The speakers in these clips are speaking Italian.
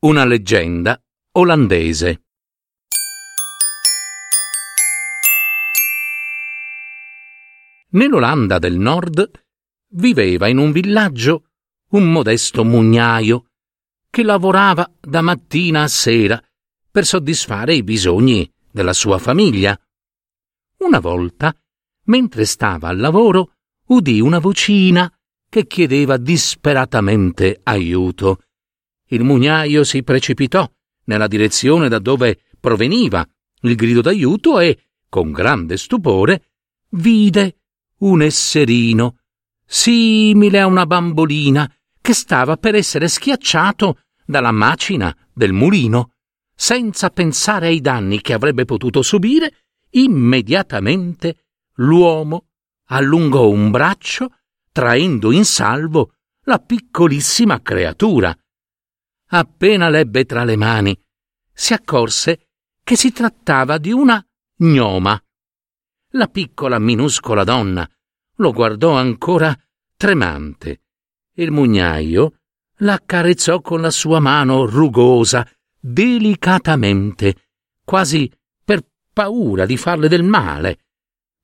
una leggenda olandese. Nell'Olanda del Nord viveva in un villaggio un modesto mugnaio che lavorava da mattina a sera per soddisfare i bisogni della sua famiglia. Una volta, mentre stava al lavoro, udì una vocina che chiedeva disperatamente aiuto il mugnaio si precipitò nella direzione da dove proveniva il grido d'aiuto e, con grande stupore, vide un esserino, simile a una bambolina, che stava per essere schiacciato dalla macina del mulino. Senza pensare ai danni che avrebbe potuto subire, immediatamente l'uomo allungò un braccio, traendo in salvo la piccolissima creatura appena l'ebbe tra le mani, si accorse che si trattava di una gnoma. La piccola minuscola donna lo guardò ancora tremante. Il mugnaio l'accarezzò con la sua mano rugosa, delicatamente, quasi per paura di farle del male.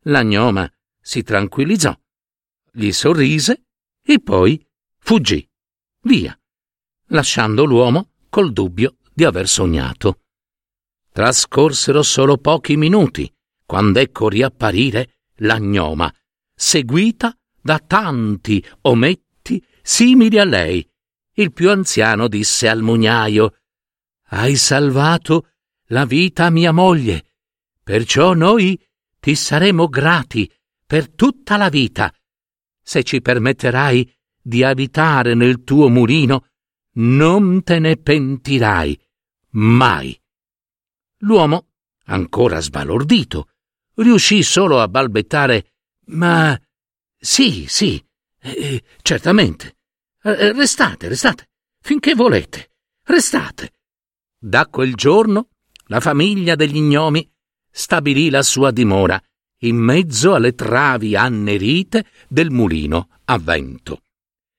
La gnoma si tranquillizzò, gli sorrise e poi fuggì. Via lasciando l'uomo col dubbio di aver sognato. Trascorsero solo pochi minuti, quando ecco riapparire la gnoma, seguita da tanti ometti simili a lei. Il più anziano disse al mugnaio Hai salvato la vita a mia moglie, perciò noi ti saremo grati per tutta la vita. Se ci permetterai di abitare nel tuo mulino, non te ne pentirai mai. L'uomo, ancora sbalordito, riuscì solo a balbettare Ma sì, sì, eh, certamente. Eh, restate, restate, finché volete. Restate. Da quel giorno la famiglia degli gnomi stabilì la sua dimora in mezzo alle travi annerite del mulino a vento.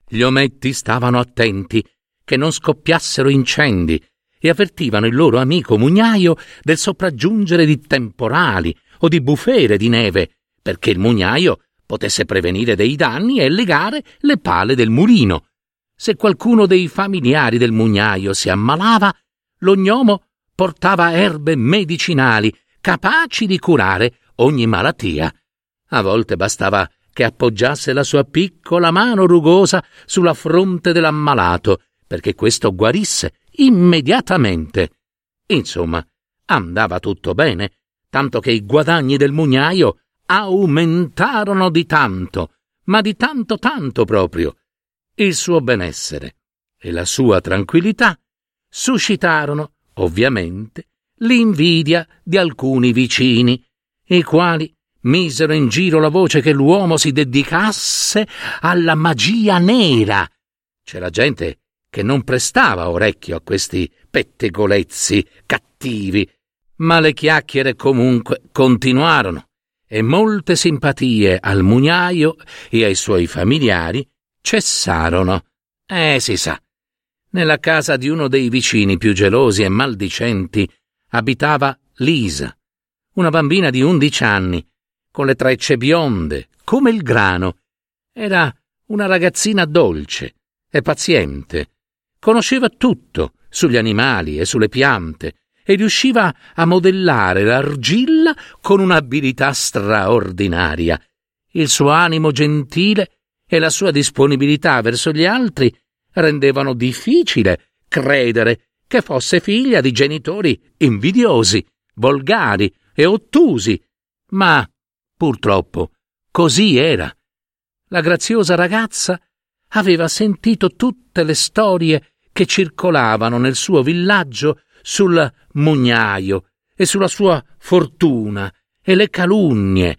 Gli ometti stavano attenti che non scoppiassero incendi e avvertivano il loro amico mugnaio del sopraggiungere di temporali o di bufere di neve, perché il mugnaio potesse prevenire dei danni e legare le pale del mulino. Se qualcuno dei familiari del mugnaio si ammalava, lo gnomo portava erbe medicinali capaci di curare ogni malattia. A volte bastava che appoggiasse la sua piccola mano rugosa sulla fronte dell'ammalato perché questo guarisse immediatamente. Insomma, andava tutto bene, tanto che i guadagni del mugnaio aumentarono di tanto, ma di tanto tanto proprio. Il suo benessere e la sua tranquillità suscitarono, ovviamente, l'invidia di alcuni vicini, i quali misero in giro la voce che l'uomo si dedicasse alla magia nera. C'era gente che non prestava orecchio a questi pettegolezzi cattivi, ma le chiacchiere comunque continuarono e molte simpatie al mugnaio e ai suoi familiari cessarono. Eh, si sa. Nella casa di uno dei vicini più gelosi e maldicenti abitava Lisa, una bambina di undici anni, con le trecce bionde, come il grano. Era una ragazzina dolce e paziente, Conosceva tutto sugli animali e sulle piante e riusciva a modellare l'argilla con un'abilità straordinaria. Il suo animo gentile e la sua disponibilità verso gli altri rendevano difficile credere che fosse figlia di genitori invidiosi, volgari e ottusi, ma purtroppo così era. La graziosa ragazza aveva sentito tutte le storie che circolavano nel suo villaggio sul mugnaio e sulla sua fortuna e le calunnie.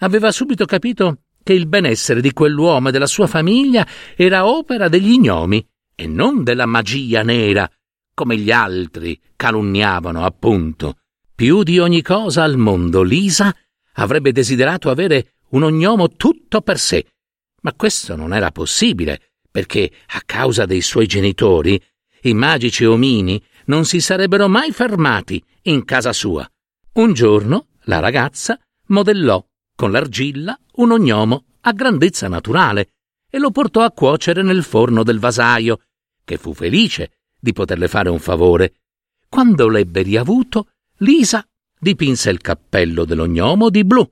Aveva subito capito che il benessere di quell'uomo e della sua famiglia era opera degli gnomi e non della magia nera, come gli altri calunniavano appunto. Più di ogni cosa al mondo Lisa avrebbe desiderato avere un ognomo tutto per sé, ma questo non era possibile, perché a causa dei suoi genitori i magici omini non si sarebbero mai fermati in casa sua. Un giorno la ragazza modellò con l'argilla un ognomo a grandezza naturale e lo portò a cuocere nel forno del vasaio, che fu felice di poterle fare un favore. Quando l'ebbe riavuto, Lisa dipinse il cappello dell'ognomo di blu,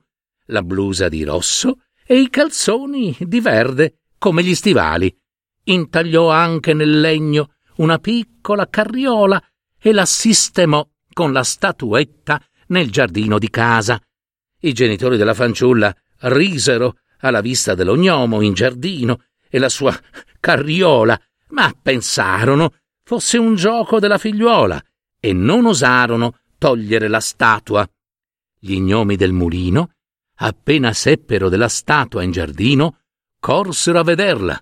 la blusa di rosso e i calzoni di verde, come gli stivali. Intagliò anche nel legno una piccola carriola e la sistemò con la statuetta nel giardino di casa. I genitori della fanciulla risero alla vista dell'ognomo in giardino e la sua carriola, ma pensarono fosse un gioco della figliuola e non osarono togliere la statua. Gli gnomi del mulino, appena seppero della statua in giardino, corsero a vederla,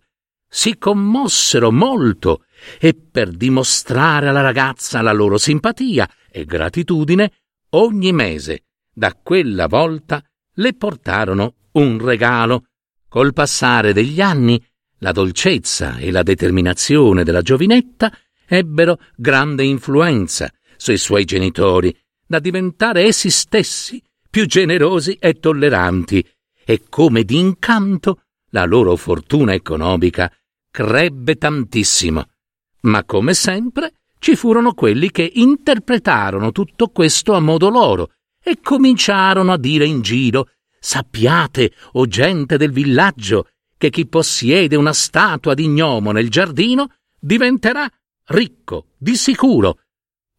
si commossero molto e per dimostrare alla ragazza la loro simpatia e gratitudine, ogni mese, da quella volta, le portarono un regalo. Col passare degli anni, la dolcezza e la determinazione della giovinetta ebbero grande influenza sui suoi genitori, da diventare essi stessi più generosi e tolleranti, e come d'incanto la loro fortuna economica crebbe tantissimo. Ma come sempre ci furono quelli che interpretarono tutto questo a modo loro e cominciarono a dire in giro Sappiate, o gente del villaggio, che chi possiede una statua di gnomo nel giardino diventerà ricco, di sicuro,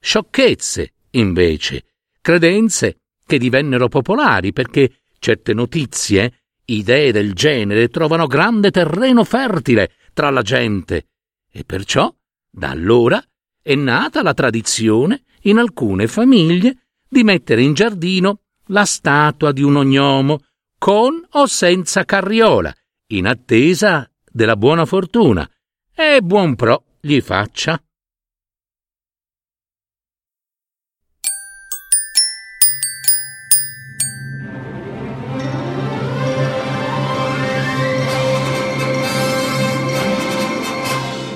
Sciocchezze, invece, credenze che divennero popolari perché certe notizie, idee del genere trovano grande terreno fertile tra la gente e perciò, da allora, è nata la tradizione in alcune famiglie di mettere in giardino la statua di un ognomo con o senza carriola, in attesa della buona fortuna, e buon pro gli faccia.